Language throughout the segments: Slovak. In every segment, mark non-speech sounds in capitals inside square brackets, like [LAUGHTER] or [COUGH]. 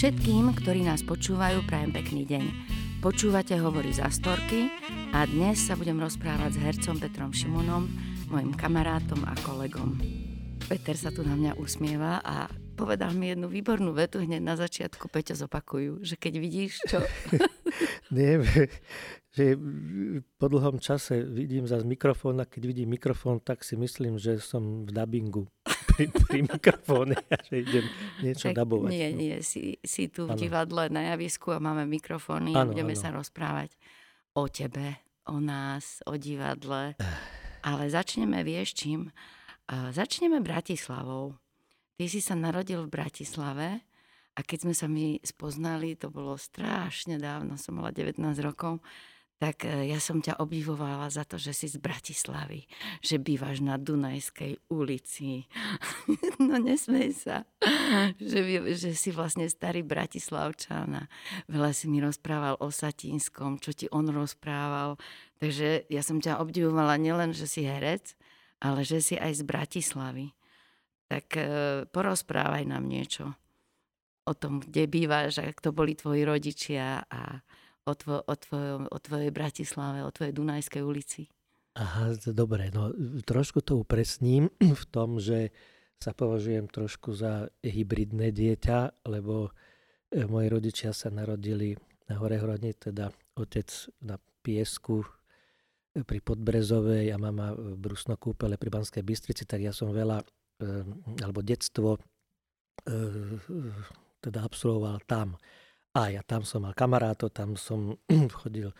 Všetkým, ktorí nás počúvajú, prajem pekný deň. Počúvate Hovorí za storky a dnes sa budem rozprávať s hercom Petrom Šimonom, mojim kamarátom a kolegom. Peter sa tu na mňa usmieva a povedal mi jednu výbornú vetu hneď na začiatku, Peťo zopakujú, že keď vidíš, čo... [LAUGHS] Nie, že po dlhom čase vidím za mikrofón a keď vidím mikrofón, tak si myslím, že som v dabingu pri, pri mikrofóne [LAUGHS] a že idem niečo tak dabovať. Nie, no. nie, si, si tu v ano. divadle na javisku a máme mikrofóny ano, a budeme ano. sa rozprávať o tebe, o nás, o divadle. [SIGHS] Ale začneme, vieš čím? Začneme Bratislavou. Ty si sa narodil v Bratislave a keď sme sa my spoznali, to bolo strašne dávno, som mala 19 rokov, tak e, ja som ťa obdivovala za to, že si z Bratislavy, že bývaš na Dunajskej ulici. [LAUGHS] no nesmej sa, že, že si vlastne starý Bratislavčan a veľa si mi rozprával o Satinskom, čo ti on rozprával. Takže ja som ťa obdivovala nielen, že si herec, ale že si aj z Bratislavy tak e, porozprávaj nám niečo o tom, kde bývaš, a kto boli tvoji rodičia a o, tvo, o, tvojom, o tvojej Bratislave, o tvojej Dunajskej ulici. Aha, dobre, no trošku to upresním [CLEARS THROAT] v tom, že sa považujem trošku za hybridné dieťa, lebo e, moji rodičia sa narodili na Horehrodni, teda otec na piesku e, pri Podbrezovej a mama v Brusnokúpele pri Banskej Bystrici, tak ja som veľa Ehm, alebo detstvo teda absolvoval tam. A ja tam som mal kamarátov, tam som [CLEARS THROAT] chodil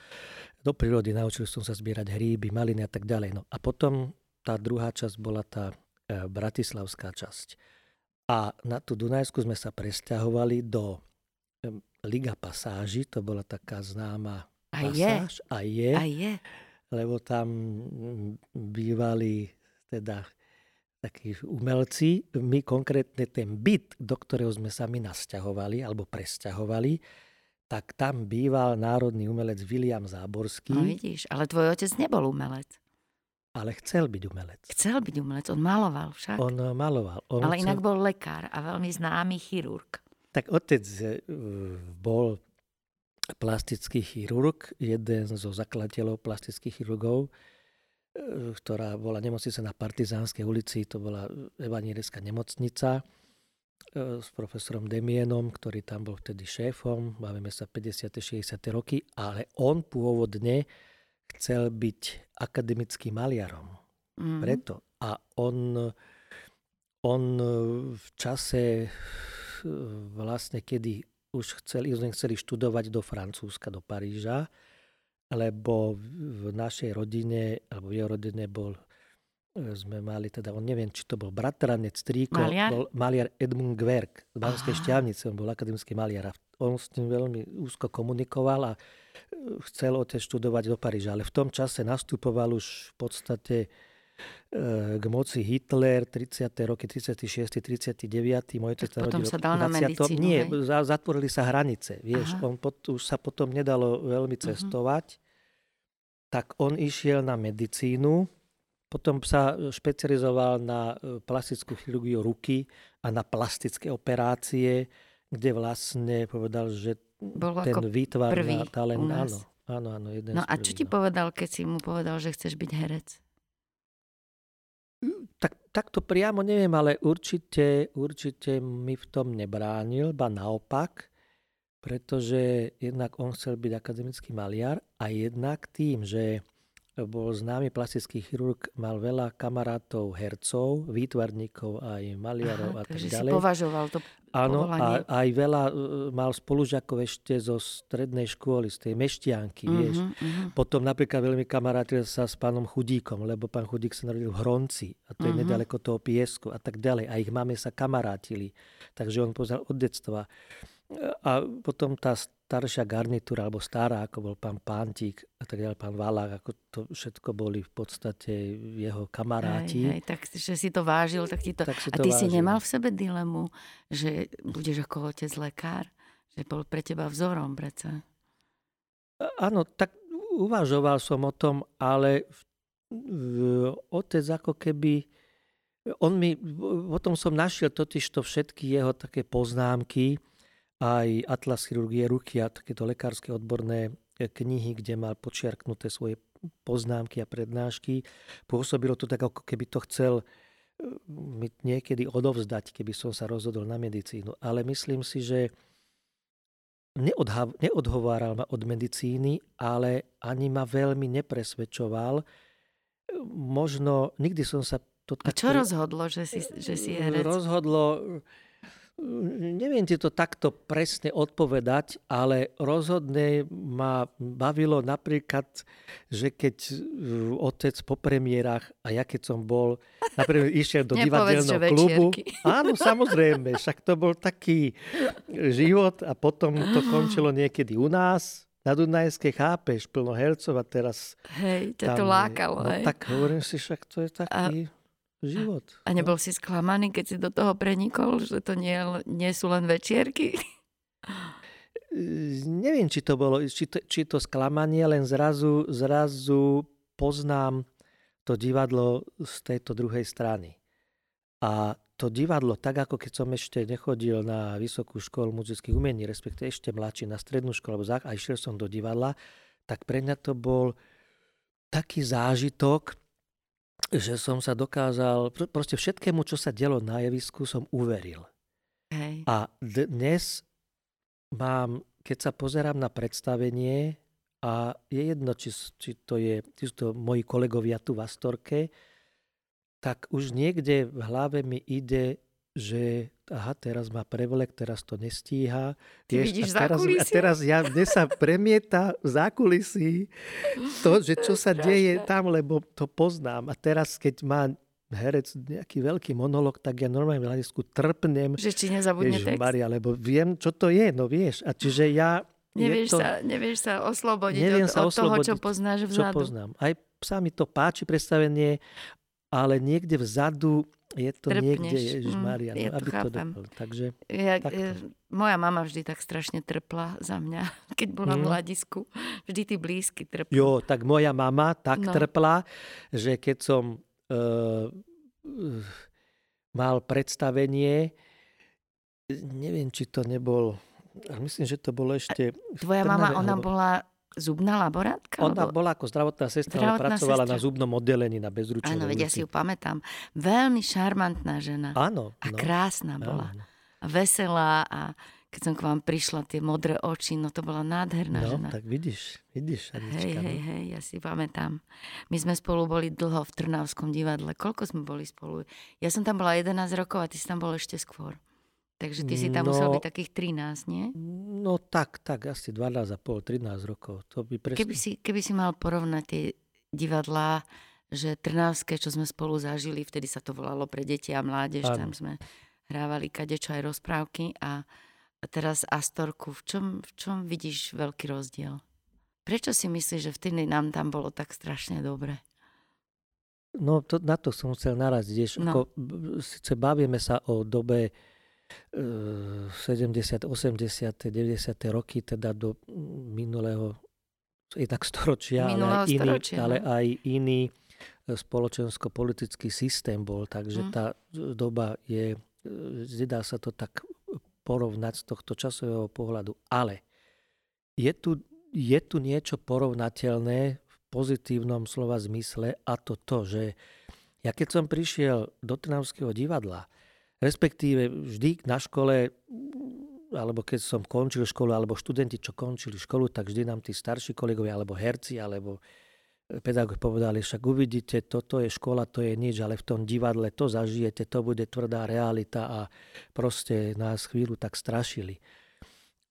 do prírody, naučil som sa zbierať hríby, maliny a tak ďalej. No a potom tá druhá časť bola tá e, bratislavská časť. A na tú Dunajsku sme sa presťahovali do e, Liga Pasáži, to bola taká známa a pasáž. Je. A je. A je. Lebo tam bývali teda takí umelci, my konkrétne ten byt, do ktorého sme sa my nasťahovali alebo presťahovali, tak tam býval národný umelec William Záborský. No vidíš, ale tvoj otec nebol umelec. Ale chcel byť umelec. Chcel byť umelec, on maloval však. On maloval. On ale chcel... inak bol lekár a veľmi známy chirurg. Tak otec e, bol plastický chirurg, jeden zo zakladateľov plastických chirurgov ktorá bola nemocnica na Partizánskej ulici, to bola evanielická nemocnica e, s profesorom Demienom, ktorý tam bol vtedy šéfom, bavíme sa 50. 60. roky, ale on pôvodne chcel byť akademickým maliarom. Mm. Preto. A on, on v čase vlastne, kedy už chceli, chceli študovať do Francúzska, do Paríža, lebo v našej rodine, alebo v jeho rodine bol e, sme mali teda, on neviem, či to bol bratranec, strýko, maliar? bol maliar Edmund Gwerk z Banskej šťavnice, on bol akademický maliar a on s tým veľmi úzko komunikoval a e, chcel otec študovať do Paríža, ale v tom čase nastupoval už v podstate k moci Hitler, 30. roky, 36. 39. Môj otec sa potom sa dal 20. na medicínu, Nie, hej? zatvorili sa hranice, vieš, on pot, už sa potom nedalo veľmi mhm. cestovať. Uh-huh tak on išiel na medicínu, potom sa špecializoval na e, plastickú chirurgiu ruky a na plastické operácie, kde vlastne povedal, že Bol ten výtvar má talent. Áno, áno, áno. Jeden no a čo ti no. povedal, keď si mu povedal, že chceš byť herec? Tak, tak to priamo neviem, ale určite, určite mi v tom nebránil, ba naopak pretože jednak on chcel byť akademický maliar a jednak tým, že bol známy plastický chirurg, mal veľa kamarátov, hercov, výtvarníkov, aj maliarov Aha, a tak ďalej. si považoval to Áno, a aj veľa uh, mal spolužiakov ešte zo strednej školy, z tej meštianky, uh-huh, vieš. Uh-huh. Potom napríklad veľmi kamarátil sa s pánom Chudíkom, lebo pán Chudík sa narodil v Hronci a to uh-huh. je nedaleko toho piesku a tak ďalej. A ich máme sa kamarátili. Takže on poznal od detstva. A potom tá staršia garnitúra, alebo stará, ako bol pán Pántik a tak ďalej, pán Valák, ako to všetko boli v podstate jeho kamaráti. Hej, hej, tak, že si to vážil, tak ti to... Tak si a ty vážil. si nemal v sebe dilemu, že budeš ako otec lekár? Že bol pre teba vzorom, preca? Áno, tak uvažoval som o tom, ale otec ako keby... On mi, potom som našiel totiž to všetky jeho také poznámky, aj Atlas chirurgie ruky a takéto lekárske odborné knihy, kde mal počiarknuté svoje poznámky a prednášky. Pôsobilo to tak, ako keby to chcel e, mi niekedy odovzdať, keby som sa rozhodol na medicínu. Ale myslím si, že neodhováral ma od medicíny, ale ani ma veľmi nepresvedčoval. Možno nikdy som sa... To A čo rozhodlo, že si, že si herec? Rozhodlo Neviem ti to takto presne odpovedať, ale rozhodne ma bavilo napríklad, že keď uh, otec po premiérach a ja keď som bol, napríklad išiel do [LAUGHS] divadelného klubu. [LAUGHS] Áno, samozrejme, však to bol taký život a potom to [GASPS] končilo niekedy u nás, na Dunajskej chápeš, plno hercov a teraz... Hej, ťa to lákalo, no, hej. tak hovorím si, však to je taký... A život. A nebol si sklamaný, keď si do toho prenikol, že to nie, nie sú len večierky? Neviem, či to bolo, či to, či to sklamanie, len zrazu, zrazu poznám to divadlo z tejto druhej strany. A to divadlo, tak ako keď som ešte nechodil na vysokú školu muzických umení, respektíve ešte mladší na strednú školu a išiel som do divadla, tak pre mňa to bol taký zážitok, že som sa dokázal, proste všetkému, čo sa dialo na javisku, som uveril. Hej. A dnes mám, keď sa pozerám na predstavenie, a je jedno, či, či, to je, či sú to moji kolegovia tu v Astorke, tak už niekde v hlave mi ide že aha, teraz má prevlek, teraz to nestíha. Ty vieš, vidíš a teraz, a teraz ja, mne sa premieta v zákulisí to, že čo sa deje tam, lebo to poznám. A teraz, keď má herec nejaký veľký monolog, tak ja normálne v hľadisku trpnem. Že či nezabudne text. Maria, lebo viem, čo to je, no vieš. A čiže ja... Nevieš, to, sa, nevieš sa oslobodiť od, sa od oslobodiť, toho, čo poznáš vzadu. Čo poznám. Aj sa mi to páči predstavenie, ale niekde vzadu je to Trpneš. niekde, Ježiš Maria, mm, no, aby chápem. to dopadlo. Takže ja, e, moja mama vždy tak strašne trpla za mňa, [LAUGHS] keď bola mm. v hľadisku. Vždy tí blízky trpli. Jo, tak moja mama tak no. trpla, že keď som uh, mal predstavenie, neviem, či to nebol, myslím, že to bolo ešte... A tvoja mama, ona bola zubná laborátka? Ona alebo... bola ako zdravotná sestra, zdravotná ale pracovala sestra. na zubnom oddelení na bezručnej Áno, vedia si ju pamätám. Veľmi šarmantná žena. Áno. A no, krásna bola. Áno. A veselá a keď som k vám prišla, tie modré oči, no to bola nádherná no, žena. tak vidíš, vidíš. Hej, hej, no. hej, ja si pamätám. My sme spolu boli dlho v Trnavskom divadle. Koľko sme boli spolu? Ja som tam bola 11 rokov a ty si tam bol ešte skôr. Takže ty si tam no, musel byť takých 13, nie? No tak, tak, asi 12 a pol, 13 rokov. To by presne... keby, si, keby si mal porovnať tie divadlá, že Trnavské, čo sme spolu zažili, vtedy sa to volalo pre deti a mládež, ano. tam sme hrávali kadečo aj rozprávky a teraz Astorku, v čom, v čom vidíš veľký rozdiel? Prečo si myslíš, že vtedy nám tam bolo tak strašne dobre? No to, na to som chcel naraziť. No. Ako, sice bavíme sa o dobe 70., 80., 90. roky, teda do minulého tak storočia, ale aj, iný, ale no. aj iný e, spoločensko-politický systém bol, takže mm. tá doba je, nedá sa to tak porovnať z tohto časového pohľadu. Ale je tu, je tu niečo porovnateľné v pozitívnom slova zmysle a to to, že ja keď som prišiel do Trnavského divadla, Respektíve vždy na škole, alebo keď som končil školu, alebo študenti, čo končili školu, tak vždy nám tí starší kolegovia, alebo herci, alebo pedagóg povedali, však uvidíte, toto je škola, to je nič, ale v tom divadle to zažijete, to bude tvrdá realita a proste nás chvíľu tak strašili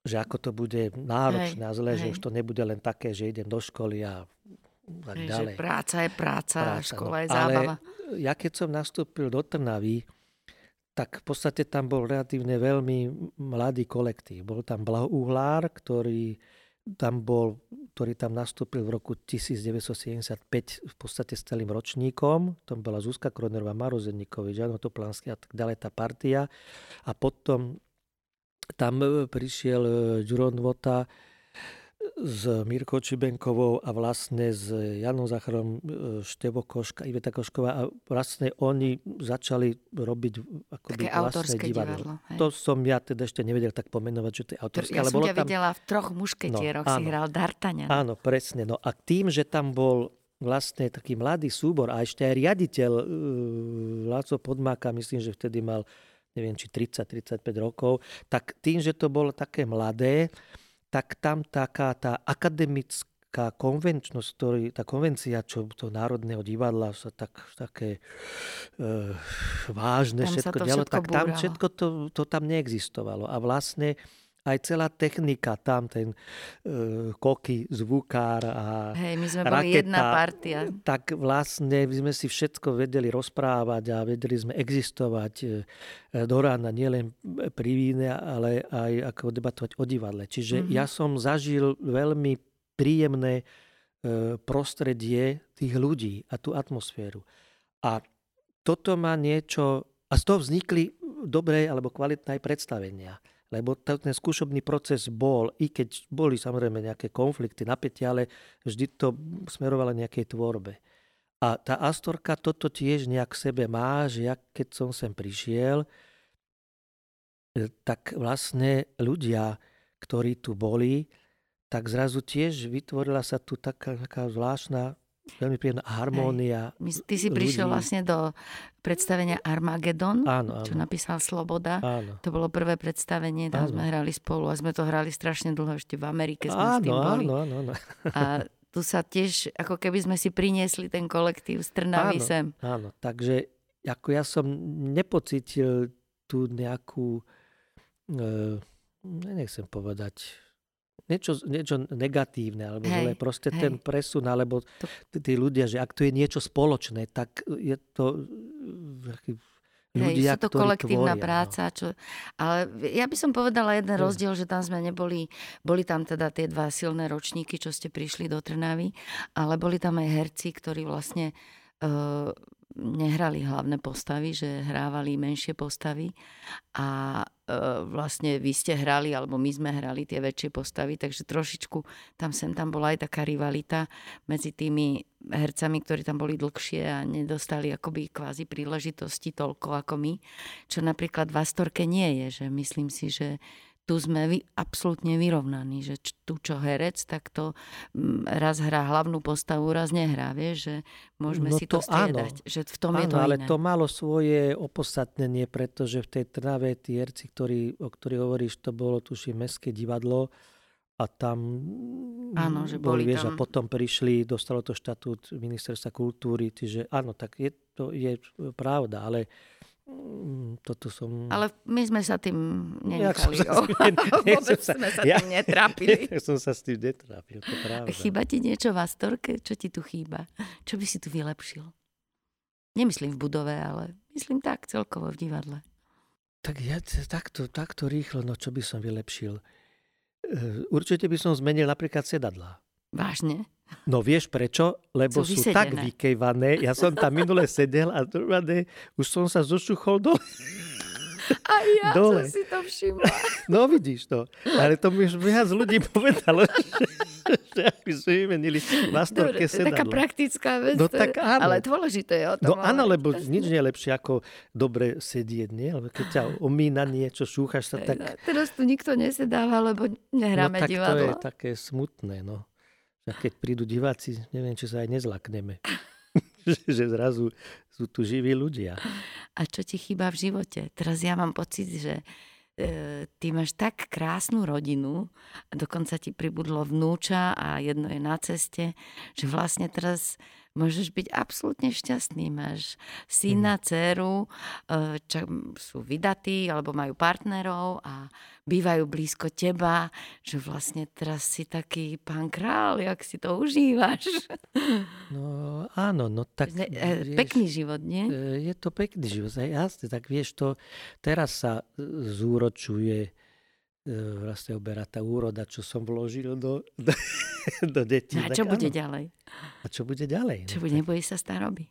že ako to bude náročné hej, a zle, hej. že už to nebude len také, že idem do školy a tak hej, ďalej. Že práca je práca, práca škola no. je zábava. Ale ja keď som nastúpil do Trnavy, tak v podstate tam bol relatívne veľmi mladý kolektív. Bol tam Blaho Uhlár, ktorý tam bol, ktorý tam nastúpil v roku 1975 v podstate s celým ročníkom. Tam bola Zuzka Kronerová, Maro Zednikovič, Jano Toplansky a tak ďalej tá partia. A potom tam prišiel Ďuron Vota s Mirkou Čibenkovou a vlastne s Janom Zacharom e, Števo Koška, Iveta Košková a vlastne oni začali robiť akoby Také vlastné divadlo. divadlo to som ja teda ešte nevedel tak pomenovať, že to je autorské. Ja ale som bolo ťa tam... videla v troch mušketieroch, no, si hral D'Artagnan. Áno, presne. No a tým, že tam bol vlastne taký mladý súbor a ešte aj riaditeľ uh, Láco Podmáka, myslím, že vtedy mal neviem, či 30-35 rokov, tak tým, že to bolo také mladé, tak tam taká tá akademická konvenčnosť, ktorý, tá konvencia, čo to Národného divadla sa tak, také e, vážne tam všetko dialo, tak tam všetko to, to tam neexistovalo. A vlastne aj celá technika tam, ten uh, koky, zvukár a Hej, my sme raketa, boli jedna partia. Tak vlastne my sme si všetko vedeli rozprávať a vedeli sme existovať uh, do rána, nielen pri víne, ale aj ako debatovať o divadle. Čiže mm-hmm. ja som zažil veľmi príjemné uh, prostredie tých ľudí a tú atmosféru. A toto má niečo, a z toho vznikli dobré alebo kvalitné aj predstavenia lebo ten skúšobný proces bol, i keď boli samozrejme nejaké konflikty, napätia, ale vždy to smerovalo nejakej tvorbe. A tá Astorka toto tiež nejak v sebe má, že ja keď som sem prišiel, e, tak vlastne ľudia, ktorí tu boli, tak zrazu tiež vytvorila sa tu taká, taká zvláštna veľmi príjemná harmónia. Hej. Ty si ľudí. prišiel vlastne do predstavenia Armagedon, áno, áno. čo napísal Sloboda. Áno. To bolo prvé predstavenie, tam áno. sme hrali spolu a sme to hrali strašne dlho, ešte v Amerike sme áno, s tým boli. Áno, áno, áno. A tu sa tiež, ako keby sme si priniesli ten kolektív z Trnavy áno, sem. Áno, takže ako ja som nepocítil tú nejakú, e, nechcem povedať, niečo, niečo negatívne, alebo hej, proste hej. ten presun, alebo tí ľudia, že ak to je niečo spoločné, tak je to ľudia, Hej, sú to kolektívna tvoria, no. práca. No. Čo, ale ja by som povedala jeden hmm. rozdiel, že tam sme neboli, boli tam teda tie dva silné ročníky, čo ste prišli do Trnavy, ale boli tam aj herci, ktorí vlastne uh, nehrali hlavné postavy, že hrávali menšie postavy. A e, vlastne vy ste hrali, alebo my sme hrali tie väčšie postavy, takže trošičku tam sem tam bola aj taká rivalita medzi tými hercami, ktorí tam boli dlhšie a nedostali akoby kvázi príležitosti toľko ako my, čo napríklad v Astorke nie je, že myslím si, že tu sme vy, absolútne vyrovnaní, že tu čo herec, tak to mm, raz hrá hlavnú postavu, raz nehrá, vieš, že môžeme no si to, to striedať, áno. že v tom áno, je to ale iné. to malo svoje opodstatnenie, pretože v tej Trnave tí herci, ktorí, o ktorých hovoríš, to bolo tuším Mestské divadlo a tam áno, že boli, boli vieš, tam... a potom prišli, dostalo to štatút ministerstva kultúry, čiže áno, tak je, to je pravda, ale toto som... Ale my sme sa tým nenechali. Ja [LAUGHS] Vôbec sa, sme sa ja, tým netrápili. [LAUGHS] Ja som sa s tým netrápil, to pravda. Chýba ti niečo v Astorke? Čo ti tu chýba? Čo by si tu vylepšil? Nemyslím v budove, ale myslím tak celkovo v divadle. Tak ja takto, takto rýchlo, no čo by som vylepšil? Eh, určite by som zmenil napríklad sedadla. Vážne? No vieš prečo? Lebo sú, sú tak vykejvané. Ja som tam minule sedel a druhé, už som sa zošuchol dole. A ja dole. som si to všimla. [LAUGHS] No vidíš to. Ale to mi už viac ľudí povedalo, [LAUGHS] že, aby sme vymenili na storke sedadlo. Taká praktická vec. No tak áno. Ale dôležité je o tom. No áno, lebo nič nie je lepšie ako dobre sedieť, nie? Lebo keď ťa omína niečo, šúchaš sa tak... No, teraz tu nikto nesedáva, lebo nehráme no, tak divadlo. to je také smutné, no. A keď prídu diváci, neviem, či sa aj nezlakneme. [LAUGHS] že zrazu sú tu živí ľudia. A čo ti chýba v živote? Teraz ja mám pocit, že e, ty máš tak krásnu rodinu a dokonca ti pribudlo vnúča a jedno je na ceste, že vlastne teraz môžeš byť absolútne šťastný. Máš syna, mm. dceru, e, čo sú vydatí alebo majú partnerov a bývajú blízko teba, že vlastne teraz si taký pán král, jak si to užívaš. [LAUGHS] No áno, no tak... Ne, e, vieš, pekný život, nie? E, je to pekný život, jasne, tak vieš to, teraz sa zúročuje vlastne oberá tá úroda, čo som vložil do, do, [LAUGHS] do detí. No a čo tak, bude áno. ďalej? A čo bude ďalej? Čo bude, nebojí sa staroby?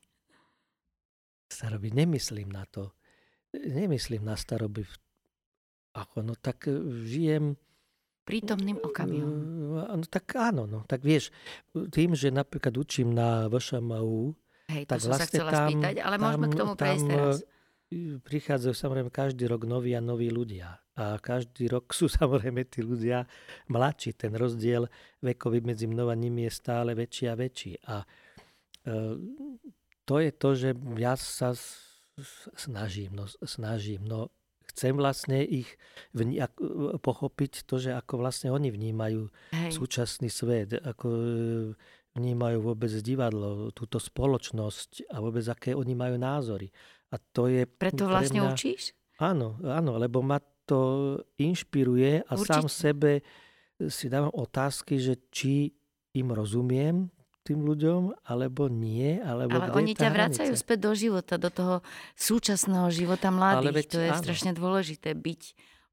Staroby, nemyslím na to. Nemyslím na staroby. Ako, no tak e, žijem prítomným okamihom. No, tak áno, no. Tak vieš, tým, že napríklad učím na VŠMU, Hej, to tak som vlastne sa chcela tam, spýtať, ale tam, môžeme k tomu prejsť teraz. Prichádzajú samozrejme každý rok noví a noví ľudia. A každý rok sú [LAUGHS] samozrejme tí ľudia mladší. Ten rozdiel vekový medzi mnou a nimi je stále väčší a väčší. A e, to je to, že ja sa snažím, no, snažím. No, chcem vlastne ich vní, pochopiť to, že ako vlastne oni vnímajú Hej. súčasný svet, ako e, vnímajú vôbec divadlo, túto spoločnosť a vôbec aké oni majú názory. A to je Preto pre vlastne mňa... učíš? Áno, áno, lebo ma to inšpiruje a Určite. sám sebe si dávam otázky, že či im rozumiem, tým ľuďom, alebo nie, alebo Ale oni ťa vracajú späť do života, do toho súčasného života mladých. veď, to je áno. strašne dôležité byť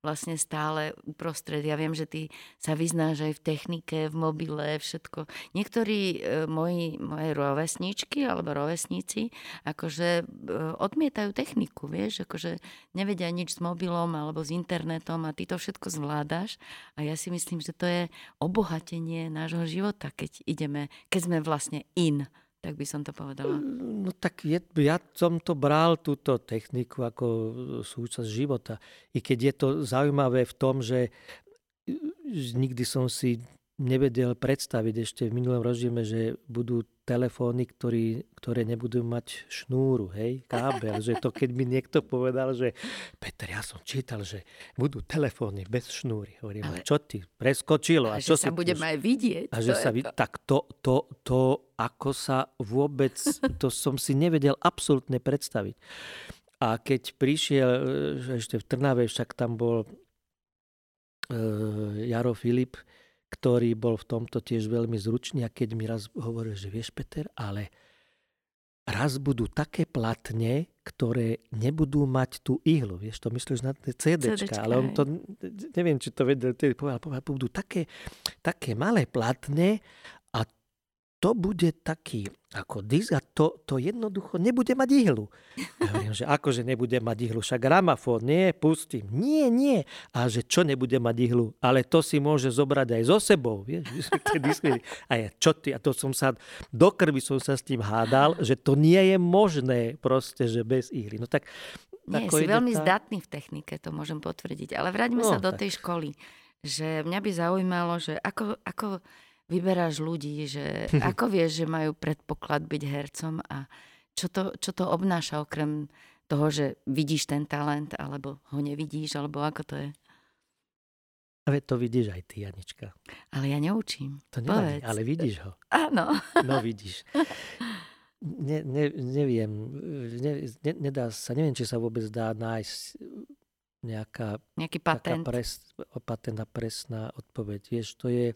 vlastne stále uprostred. Ja viem, že ty sa vyznáš aj v technike, v mobile, všetko. Niektorí e, moji, moje rovesničky alebo rovesníci akože e, odmietajú techniku, vieš, akože nevedia nič s mobilom alebo s internetom a ty to všetko zvládaš a ja si myslím, že to je obohatenie nášho života, keď ideme, keď sme vlastne in tak by som to povedala. No tak je, ja som to bral, túto techniku, ako súčasť života. I keď je to zaujímavé v tom, že nikdy som si nevedel predstaviť ešte v minulom režime, že budú telefóny, ktorý, ktoré nebudú mať šnúru, hej, kábel. že to keď mi niekto povedal, že Peter, ja som čítal, že budú telefóny bez šnúry. Hovorím, ale, čo ti preskočilo? A, a čo že sa budeme aj vidieť. A že sa vid- to. Tak to, to, to, ako sa vôbec, to som si nevedel absolútne predstaviť. A keď prišiel, ešte v Trnave, však tam bol e, Jaro Filip, ktorý bol v tomto tiež veľmi zručný a keď mi raz hovoril, že vieš Peter, ale raz budú také platne, ktoré nebudú mať tú ihlu. Vieš, to myslíš na CDčka, ale on to, neviem, či to vedel, povedal, povedal, budú také, také malé platne to bude taký ako disk a to, to jednoducho nebude mať ihlu. Ja hovorím, že akože nebude mať ihlu, však gramafón, nie, pustím. Nie, nie. A že čo nebude mať ihlu? Ale to si môže zobrať aj so sebou. Vieš? [LAUGHS] A ja, čo ty? A to som sa, do krvi som sa s tým hádal, že to nie je možné proste, že bez ihly. No tak, nie, si veľmi tá... zdatný v technike, to môžem potvrdiť. Ale vráťme no, sa do tak. tej školy. Že mňa by zaujímalo, že ako, ako vyberáš ľudí, že [LAUGHS] ako vieš, že majú predpoklad byť hercom a čo to, čo to obnáša okrem toho, že vidíš ten talent, alebo ho nevidíš, alebo ako to je? Ale to vidíš aj ty, Janička. Ale ja neučím. To nevadí, ale vidíš ho. [LAUGHS] Áno. No vidíš. [LAUGHS] Ne, ne, neviem, ne, ne, nedá sa, neviem, či sa vôbec dá nájsť nejaká Nejaký patent. Pres, patent a presná odpoveď. Vieš, to je,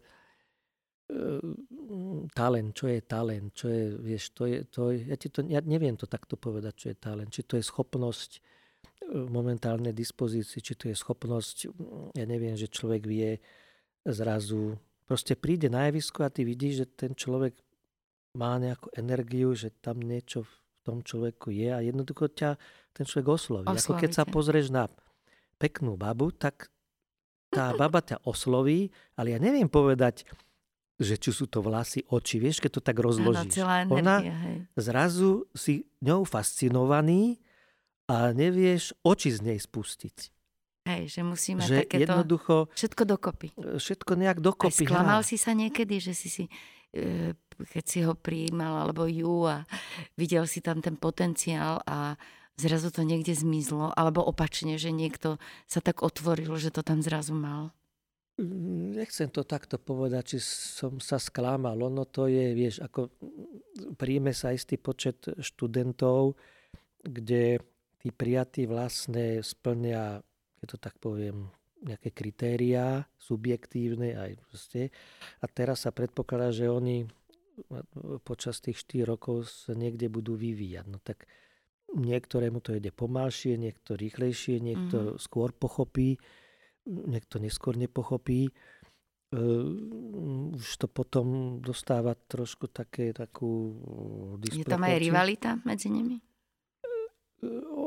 talent, čo je talent, čo je, vieš, to je, to je ja, ti to, ja neviem to takto povedať, čo je talent, či to je schopnosť e, momentálnej dispozícii, či to je schopnosť, ja neviem, že človek vie zrazu, proste príde na javisko a ty vidíš, že ten človek má nejakú energiu, že tam niečo v tom človeku je a jednoducho ťa ten človek osloví. Oslovíte. Ako keď sa pozrieš na peknú babu, tak tá [LAUGHS] baba ťa osloví, ale ja neviem povedať, že či sú to vlasy, oči, vieš, keď to tak rozložíš. Áno, celá energia, Ona hej. zrazu si ňou fascinovaný a nevieš oči z nej spustiť. Hej, že musíme že takéto... jednoducho... Všetko dokopy. Všetko nejak dokopy. Aj sklamal si sa niekedy, že si si e, keď si ho prijímal, alebo ju a videl si tam ten potenciál a zrazu to niekde zmizlo, alebo opačne, že niekto sa tak otvoril, že to tam zrazu mal. Nechcem to takto povedať, či som sa sklamal. Ono to je, vieš, ako príjme sa istý počet študentov, kde tí prijatí vlastne splnia, keď to tak poviem, nejaké kritériá subjektívne aj proste. A teraz sa predpokladá, že oni počas tých 4 rokov sa niekde budú vyvíjať. No tak niektorému to ide pomalšie, niekto rýchlejšie, niekto mm-hmm. skôr pochopí niekto neskôr nepochopí, už to potom dostáva trošku také, takú Je tam aj rivalita medzi nimi?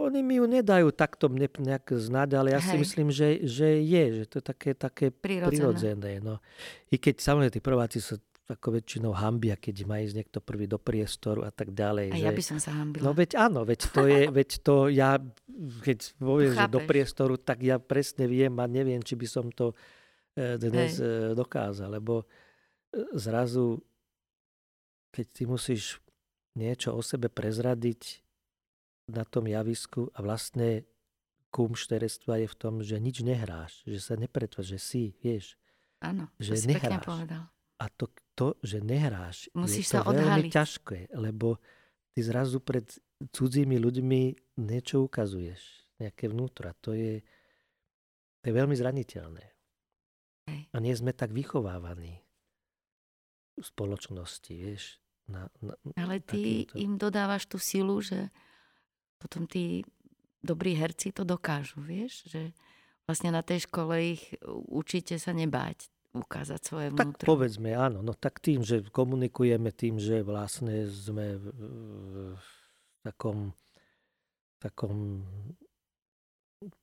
oni mi ju nedajú takto nejak znať, ale ja Hej. si myslím, že, že je, že to je také, také prirodzené. prirodzené no. I keď samozrejme tí prváci sa ako väčšinou hambia, keď má ísť niekto prvý do priestoru a tak ďalej. A že... ja by som sa hambila. No veď áno, veď to je, [LAUGHS] veď to ja, keď poviem, že do priestoru, tak ja presne viem a neviem, či by som to e, dnes Hej. E, dokázal, lebo e, zrazu, keď ty musíš niečo o sebe prezradiť na tom javisku a vlastne kum šterectva je v tom, že nič nehráš, že sa nepretváš, že si, vieš. Áno, že to nehráš. povedal. A to, to, že nehráš, Musíš je to sa veľmi ťažké, lebo ty zrazu pred cudzími ľuďmi niečo ukazuješ, nejaké vnútra. To je, to je veľmi zraniteľné. Hej. A nie sme tak vychovávaní v spoločnosti, vieš. Na, na, Ale ty takýmto... im dodávaš tú silu, že potom tí dobrí herci to dokážu, vieš, že vlastne na tej škole ich učíte sa nebáť ukázať svoje vnútro. Tak povedzme, áno. No tak tým, že komunikujeme tým, že vlastne sme v, v takom, takom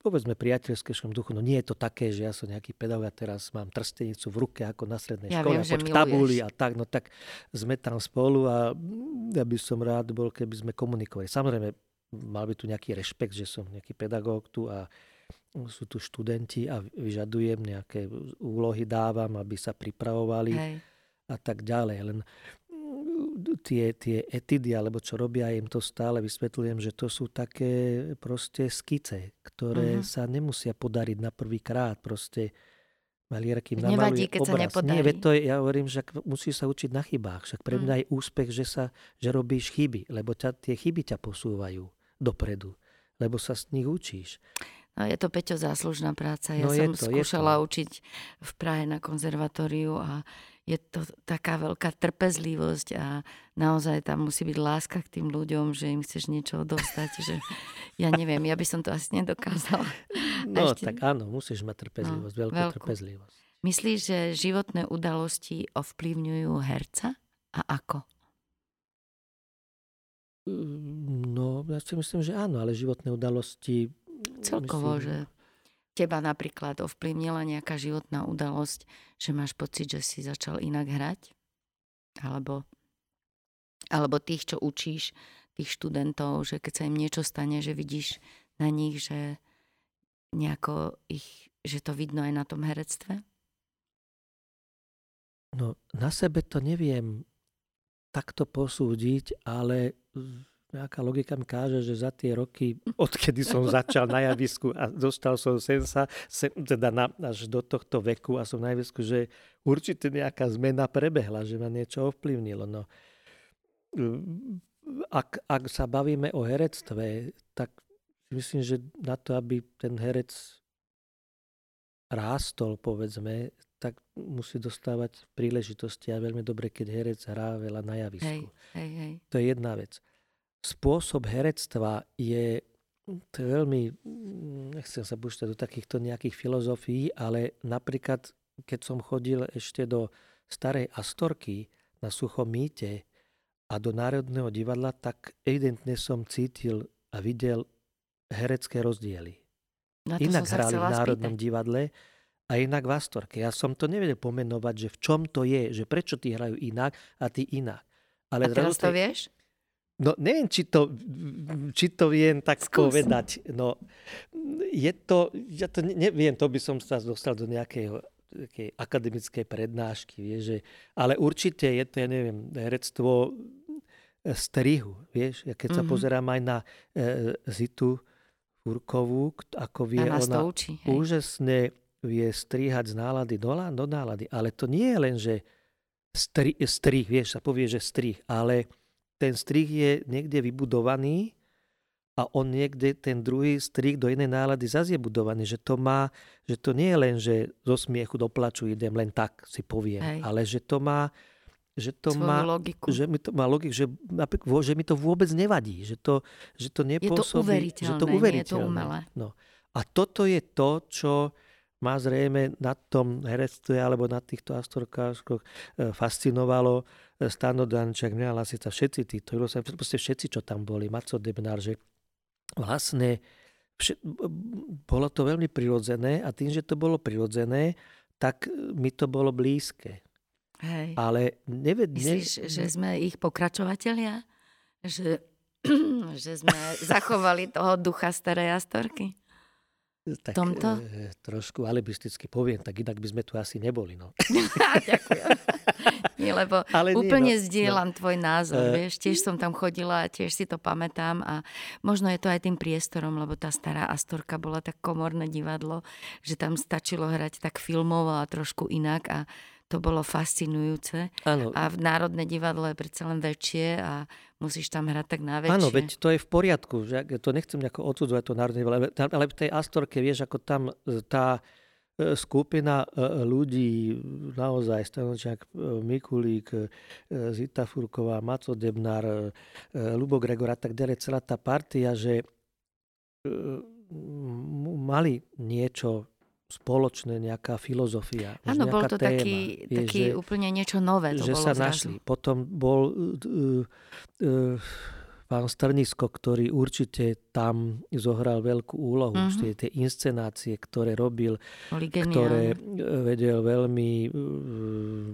povedzme priateľskéšom duchu. No nie je to také, že ja som nejaký pedagóg a teraz mám trstenicu v ruke ako na strednej ja škole, viem, tabuli a tak, no tak sme tam spolu a ja by som rád bol, keby sme komunikovali. Samozrejme, mal by tu nejaký rešpekt, že som nejaký pedagóg tu a sú tu študenti a vyžadujem nejaké úlohy, dávam, aby sa pripravovali Hej. a tak ďalej. Len tie, tie etidy, alebo čo robia, im to stále vysvetľujem, že to sú také proste skice, ktoré uh-huh. sa nemusia podariť na prvý krát. Proste Nevadí, keď obraz. sa nepodarí. Nie, to je, ja hovorím, že musí sa učiť na chybách. Však pre mňa uh-huh. je úspech, že, sa, že robíš chyby, lebo ťa, tie chyby ťa posúvajú dopredu, lebo sa z nich učíš. No, je to Peťo záslužná práca. Ja no som to, skúšala učiť v Prahe na konzervatóriu a je to taká veľká trpezlivosť a naozaj tam musí byť láska k tým ľuďom, že im chceš niečo dostať. že ja neviem, ja by som to asi nedokázala. No ešte... tak áno, musíš mať trpezlivosť, no, veľkú, veľkú trpezlivosť. Myslíš, že životné udalosti ovplyvňujú herca a ako? No, ja si myslím, že áno, ale životné udalosti... Celkovo, myslím, že teba napríklad ovplyvnila nejaká životná udalosť, že máš pocit, že si začal inak hrať? Alebo, alebo tých, čo učíš, tých študentov, že keď sa im niečo stane, že vidíš na nich, že nejako ich, že to vidno aj na tom herectve? No, na sebe to neviem takto posúdiť, ale nejaká logika mi káže, že za tie roky, odkedy som začal na javisku a dostal som sem sa, sem, teda na, až do tohto veku a som na javisku, že určite nejaká zmena prebehla, že ma niečo ovplyvnilo. No, ak, ak sa bavíme o herectve, tak myslím, že na to, aby ten herec rástol, povedzme, tak musí dostávať príležitosti a veľmi dobre, keď herec hrá veľa na javisku. Hej, hej, hej. To je jedna vec. Spôsob herectva je, to je veľmi, nechcem sa púšťať do takýchto nejakých filozofií, ale napríklad, keď som chodil ešte do starej Astorky na Suchom mýte a do Národného divadla, tak evidentne som cítil a videl herecké rozdiely. Inak hrali v Národnom spýtať. divadle, a inak v Astorke. Ja som to nevedel pomenovať, že v čom to je, že prečo tí hrajú inak a ty inak. Ale a teraz to vieš? No neviem, či to, či to viem tak Skús. povedať. No, je to, ja to neviem, to by som sa dostal do nejakej nejakej akademickej prednášky, vieš, že, ale určite je to, ja neviem, herectvo strihu, vieš, ja keď mm-hmm. sa mhm. pozerám aj na e, Zitu Furkovú, ako vie ona učí, úžasne vie strihať z nálady do, do nálady. Ale to nie je len, že stri, strih, vieš, sa povie, že strih, ale ten strih je niekde vybudovaný a on niekde, ten druhý strih do inej nálady zase je budovaný, že to má, že to nie je len, že zo smiechu do plaču idem len tak, si poviem, Hej. ale že to má že to Svoju má, logiku. Že mi to má logiku, že, že mi to vôbec nevadí, že to, že to nepôsobí. Je to uveriteľné, že to uveriteľné. nie je to umelé. No. A toto je to, čo, ma zrejme na tom herectve alebo na týchto astorkáškoch e, fascinovalo Stano Dančak, Mňa Lasica, všetci títo, proste všetci, čo tam boli, Maco Debnár, že vlastne bolo to veľmi prirodzené a tým, že to bolo prirodzené, tak mi to bolo blízke. Hej. Ale neved, Myslíš, ne... že sme ich pokračovatelia? Že, [CLEARS THROAT] že sme zachovali toho ducha starej Astorky? Tak tomto? E, trošku alibisticky poviem, tak inak by sme tu asi neboli. No. [LAUGHS] Ďakujem. Nie, lebo [LAUGHS] Ale úplne nie, no, zdieľam no. tvoj názor. E... Vieš, tiež som tam chodila a tiež si to pamätám a možno je to aj tým priestorom, lebo tá stará Astorka bola tak komorné divadlo, že tam stačilo hrať tak filmovo a trošku inak a to bolo fascinujúce. Ano. A v Národné divadlo je predsa len väčšie a musíš tam hrať tak na väčšie. Áno, veď to je v poriadku. Že to nechcem nejako odsudzovať to Národné divadlo, ale v tej Astorke, vieš, ako tam e, tá e, skupina e, ľudí, naozaj Stanočiak, Mikulík, Zita Furková, Maco Debnár, Lubo Gregor a tak ďalej, celá tá partia, že mali niečo spoločné, nejaká filozofia. Áno, bol to téma, taký, je, taký že, úplne niečo nové. To že bolo sa zrazu. našli. Potom bol uh, uh, pán Strnisko, ktorý určite tam zohral veľkú úlohu. Uh-huh. Tie, tie inscenácie, ktoré robil, ktoré vedel veľmi uh,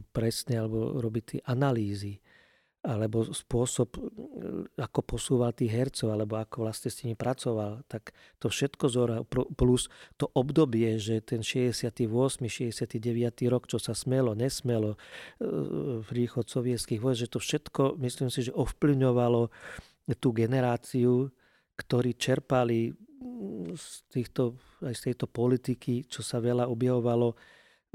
presne alebo robiť tie analýzy alebo spôsob, e, ako posúval tých hercov, alebo ako vlastne s nimi pracoval, tak to všetko zora, plus to obdobie, že ten 68. 69. rok, čo sa smelo, nesmelo, e, príchod sovietských vojsk, že to všetko, myslím si, že ovplyvňovalo tú generáciu, ktorí čerpali z, týchto, aj z tejto politiky, čo sa veľa objavovalo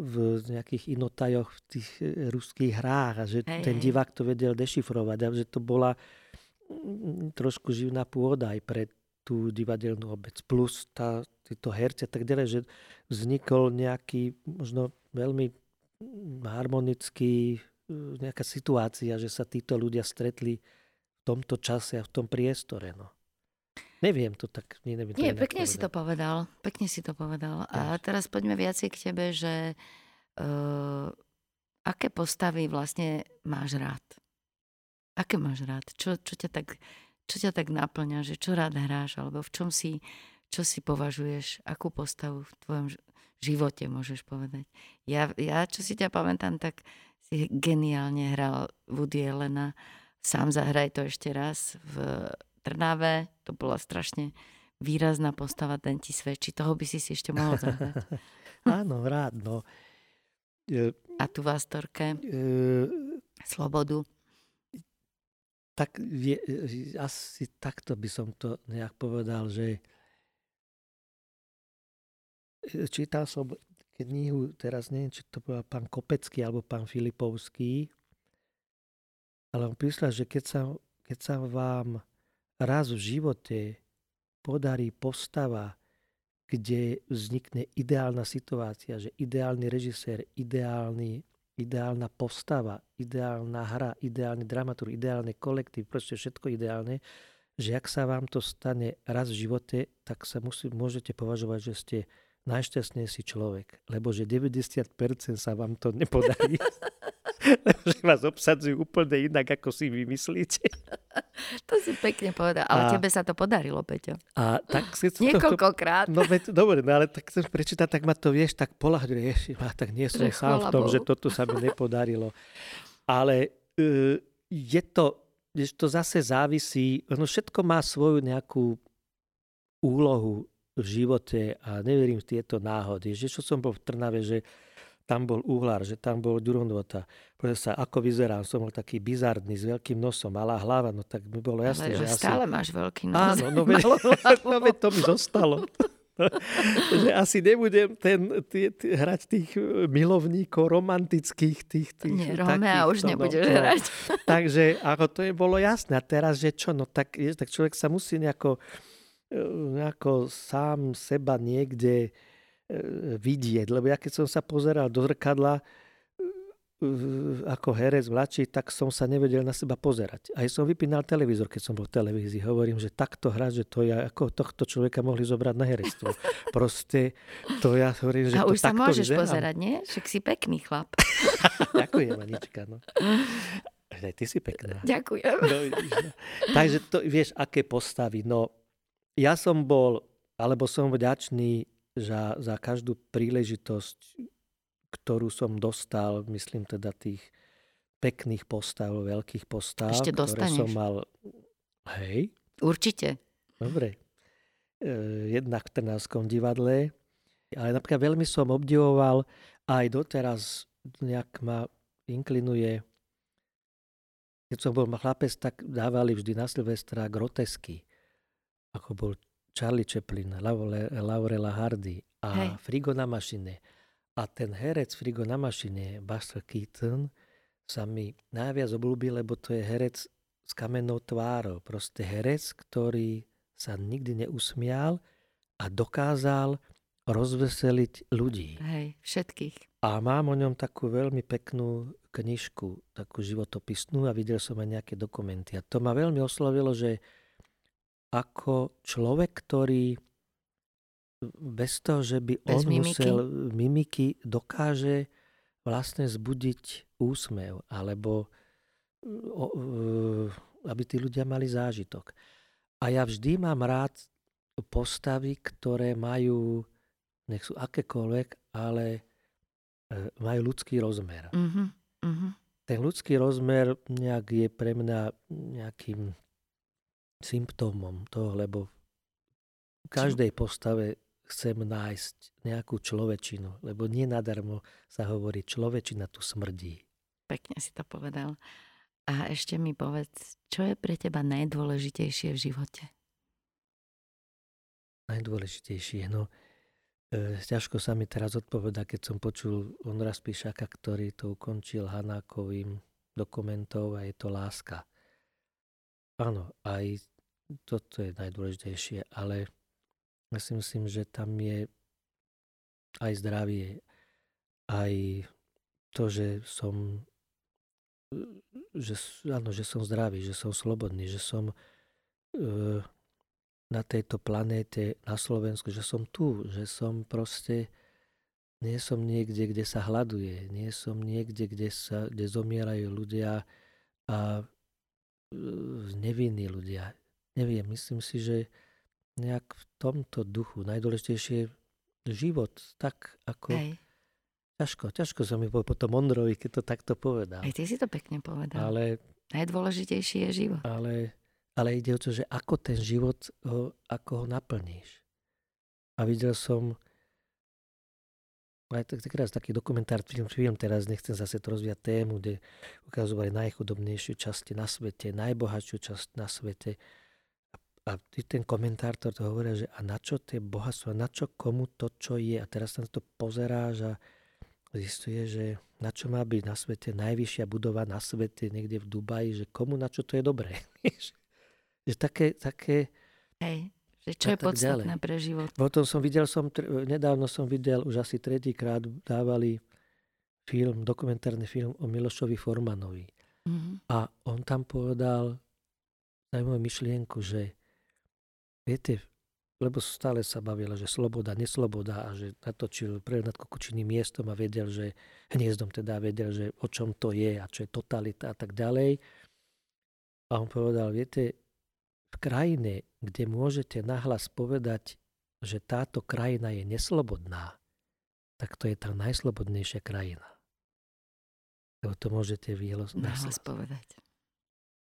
v nejakých inotajoch v tých e, ruských hrách a že hej, ten divák to vedel dešifrovať a že to bola mm, trošku živná pôda aj pre tú divadelnú obec. Plus tá, títo herci a tak ďalej, že vznikol nejaký možno veľmi harmonický e, nejaká situácia, že sa títo ľudia stretli v tomto čase a v tom priestore. No. Neviem to tak. Neviem Nie, pekne povedal. si to povedal. Pekne si to povedal. A teraz poďme viacej k tebe, že uh, aké postavy vlastne máš rád? Aké máš rád? Čo, čo, ťa tak, čo ťa tak naplňa? Že čo rád hráš? Alebo v čom si, čo si považuješ? Akú postavu v tvojom živote môžeš povedať? Ja, ja čo si ťa pamätám, tak si geniálne hral Woody Elena. Sám zahraj to ešte raz v Trnave, to bola strašne výrazná postava, ten ti svedčí. Toho by si si ešte mohol zahrať. [LAUGHS] Áno, rád, no. E, A tu vás, Torke? E, Slobodu. Tak je, asi takto by som to nejak povedal, že e, čítal som knihu, teraz neviem, či to bol pán Kopecký alebo pán Filipovský, ale on písal, že keď sa, keď sa vám raz v živote podarí postava, kde vznikne ideálna situácia, že ideálny režisér, ideálny, ideálna postava, ideálna hra, ideálny dramatur, ideálny kolektív, proste všetko ideálne, že ak sa vám to stane raz v živote, tak sa musí, môžete považovať, že ste najšťastnejší človek, lebo že 90% sa vám to nepodarí. [LAUGHS] [LAUGHS] že vás obsadzujú úplne inak, ako si vymyslíte. [LAUGHS] to si pekne povedal. Ale a, tebe sa to podarilo, Peťo. A tak si [LAUGHS] Niekoľkokrát. To, no veď, dobre, no ale tak chcem prečítať, tak ma to vieš, tak polahňuje. Tak nie som sám v tom, Bohu. že toto sa mi nepodarilo. Ale uh, je to, je to zase závisí, no všetko má svoju nejakú úlohu v živote a neverím v tieto náhody. Že čo som bol v Trnave, že tam bol uhlár, že tam bol Durondota. Povedal sa, ako vyzerám, som bol taký bizardný, s veľkým nosom, malá hlava, no tak mi bolo jasné, Ale že stále asi... máš veľký nos. Áno, no veď, [LAUGHS] no veď to mi zostalo. [LAUGHS] že asi nebudem ten, tý, tý, hrať tých e, milovníkov romantických. Tých, tých, Nie, Romea už no, nebudeš no, hrať. [LAUGHS] Takže ako to je bolo jasné. A teraz, že čo, no tak, je, tak človek sa musí nejako, e, nejako sám seba niekde E, vidieť. Lebo ja keď som sa pozeral do zrkadla e, ako herec mladší, tak som sa nevedel na seba pozerať. Aj som vypínal televízor, keď som bol v televízii. Hovorím, že takto hrať, že to ja, ako tohto človeka mohli zobrať na herectvo. [LAUGHS] Proste to ja hovorím, že A to už sa môžeš vyzerám. pozerať, nie? Však si pekný chlap. [LAUGHS] Ďakujem, Anička. No. Aj ty si pekná. Ďakujem. No, no. Takže to, vieš, aké postavy. No, ja som bol, alebo som vďačný za, za každú príležitosť, ktorú som dostal, myslím teda tých pekných postav, veľkých postav, Ešte ktoré som mal. Hej. Určite. Dobre. E, jednak v Trnavskom divadle, ale napríklad veľmi som obdivoval aj doteraz nejak ma inklinuje keď som bol chlapec, tak dávali vždy na Silvestra grotesky, ako bol Charlie Chaplin, Laurela Hardy a Hej. Frigo na mašine. A ten herec Frigo na mašine, Buster Keaton, sa mi najviac obľúbil, lebo to je herec s kamennou tvárou. Proste herec, ktorý sa nikdy neusmial a dokázal rozveseliť ľudí. Hej, všetkých. A mám o ňom takú veľmi peknú knižku, takú životopisnú a videl som aj nejaké dokumenty. A to ma veľmi oslovilo, že ako človek, ktorý bez toho, že by bez on mimiky. musel mimiky, dokáže vlastne zbudiť úsmev, alebo aby tí ľudia mali zážitok. A ja vždy mám rád postavy, ktoré majú, nech sú akékoľvek, ale e, majú ľudský rozmer. Uh-huh. Ten ľudský rozmer nejak je pre mňa nejakým symptómom toho, lebo v každej postave chcem nájsť nejakú človečinu, lebo nie nadarmo sa hovorí, človečina tu smrdí. Pekne si to povedal. A ešte mi povedz, čo je pre teba najdôležitejšie v živote? Najdôležitejšie, no E, ťažko sa mi teraz odpoveda, keď som počul Ondra Spíšaka, ktorý to ukončil Hanákovým dokumentov a je to láska. Áno, aj toto je najdôležitejšie, ale ja si myslím, že tam je aj zdravie, aj to, že som že, áno, že som zdravý, že som slobodný, že som e, na tejto planéte, na Slovensku, že som tu, že som proste, nie som niekde, kde sa hľaduje, nie som niekde, kde, sa, kde zomierajú ľudia a nevinní ľudia. Neviem, myslím si, že nejak v tomto duchu najdôležitejšie je život, tak ako... Hej. Ťažko, ťažko sa mi povedal potom Ondrovi, keď to takto povedal. Aj ty si to pekne povedal. Ale, Najdôležitejší je život. Ale ale ide o to, že ako ten život, ho, ako ho naplníš. A videl som aj tak, raz taký dokumentár, film, film, teraz nechcem zase to rozvíjať tému, kde ukazovali najchudobnejšiu časť na svete, najbohatšiu časť na svete. A, a ten komentátor to hovorí, že a na čo tie bohatstvo, na čo komu to, čo je. A teraz sa to pozeráš a zistuje, že na čo má byť na svete najvyššia budova na svete, niekde v Dubaji, že komu na čo to je dobré. [LAUGHS] Že také, také Hej, že čo je podstatné ďalej. pre život. Potom som videl, som, nedávno som videl, už asi tretíkrát dávali film, dokumentárny film o Milošovi Formanovi. Mm-hmm. A on tam povedal zaujímavú myšlienku, že viete, lebo stále sa bavila, že sloboda, nesloboda a že natočil pre nad Kukučiným miestom a vedel, že hniezdom teda vedel, že o čom to je a čo je totalita a tak ďalej. A on povedal, viete, v krajine, kde môžete nahlas povedať, že táto krajina je neslobodná, tak to je tá najslobodnejšia krajina. Lebo to môžete vy nahlas povedať.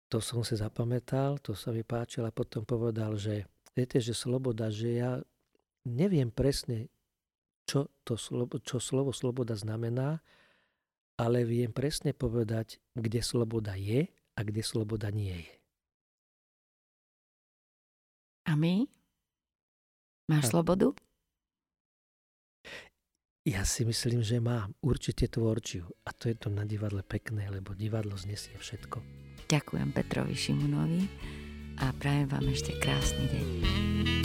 To som si zapamätal, to sa mi páčilo a potom povedal, že viete, že sloboda, že ja neviem presne, čo, to slobo, čo slovo sloboda znamená, ale viem presne povedať, kde sloboda je a kde sloboda nie je. A my? Máš a... slobodu? Ja si myslím, že mám. Určite tvorčiu. A to je to na divadle pekné, lebo divadlo znesie všetko. Ďakujem Petrovi Šimunovi a prajem vám ešte krásny deň.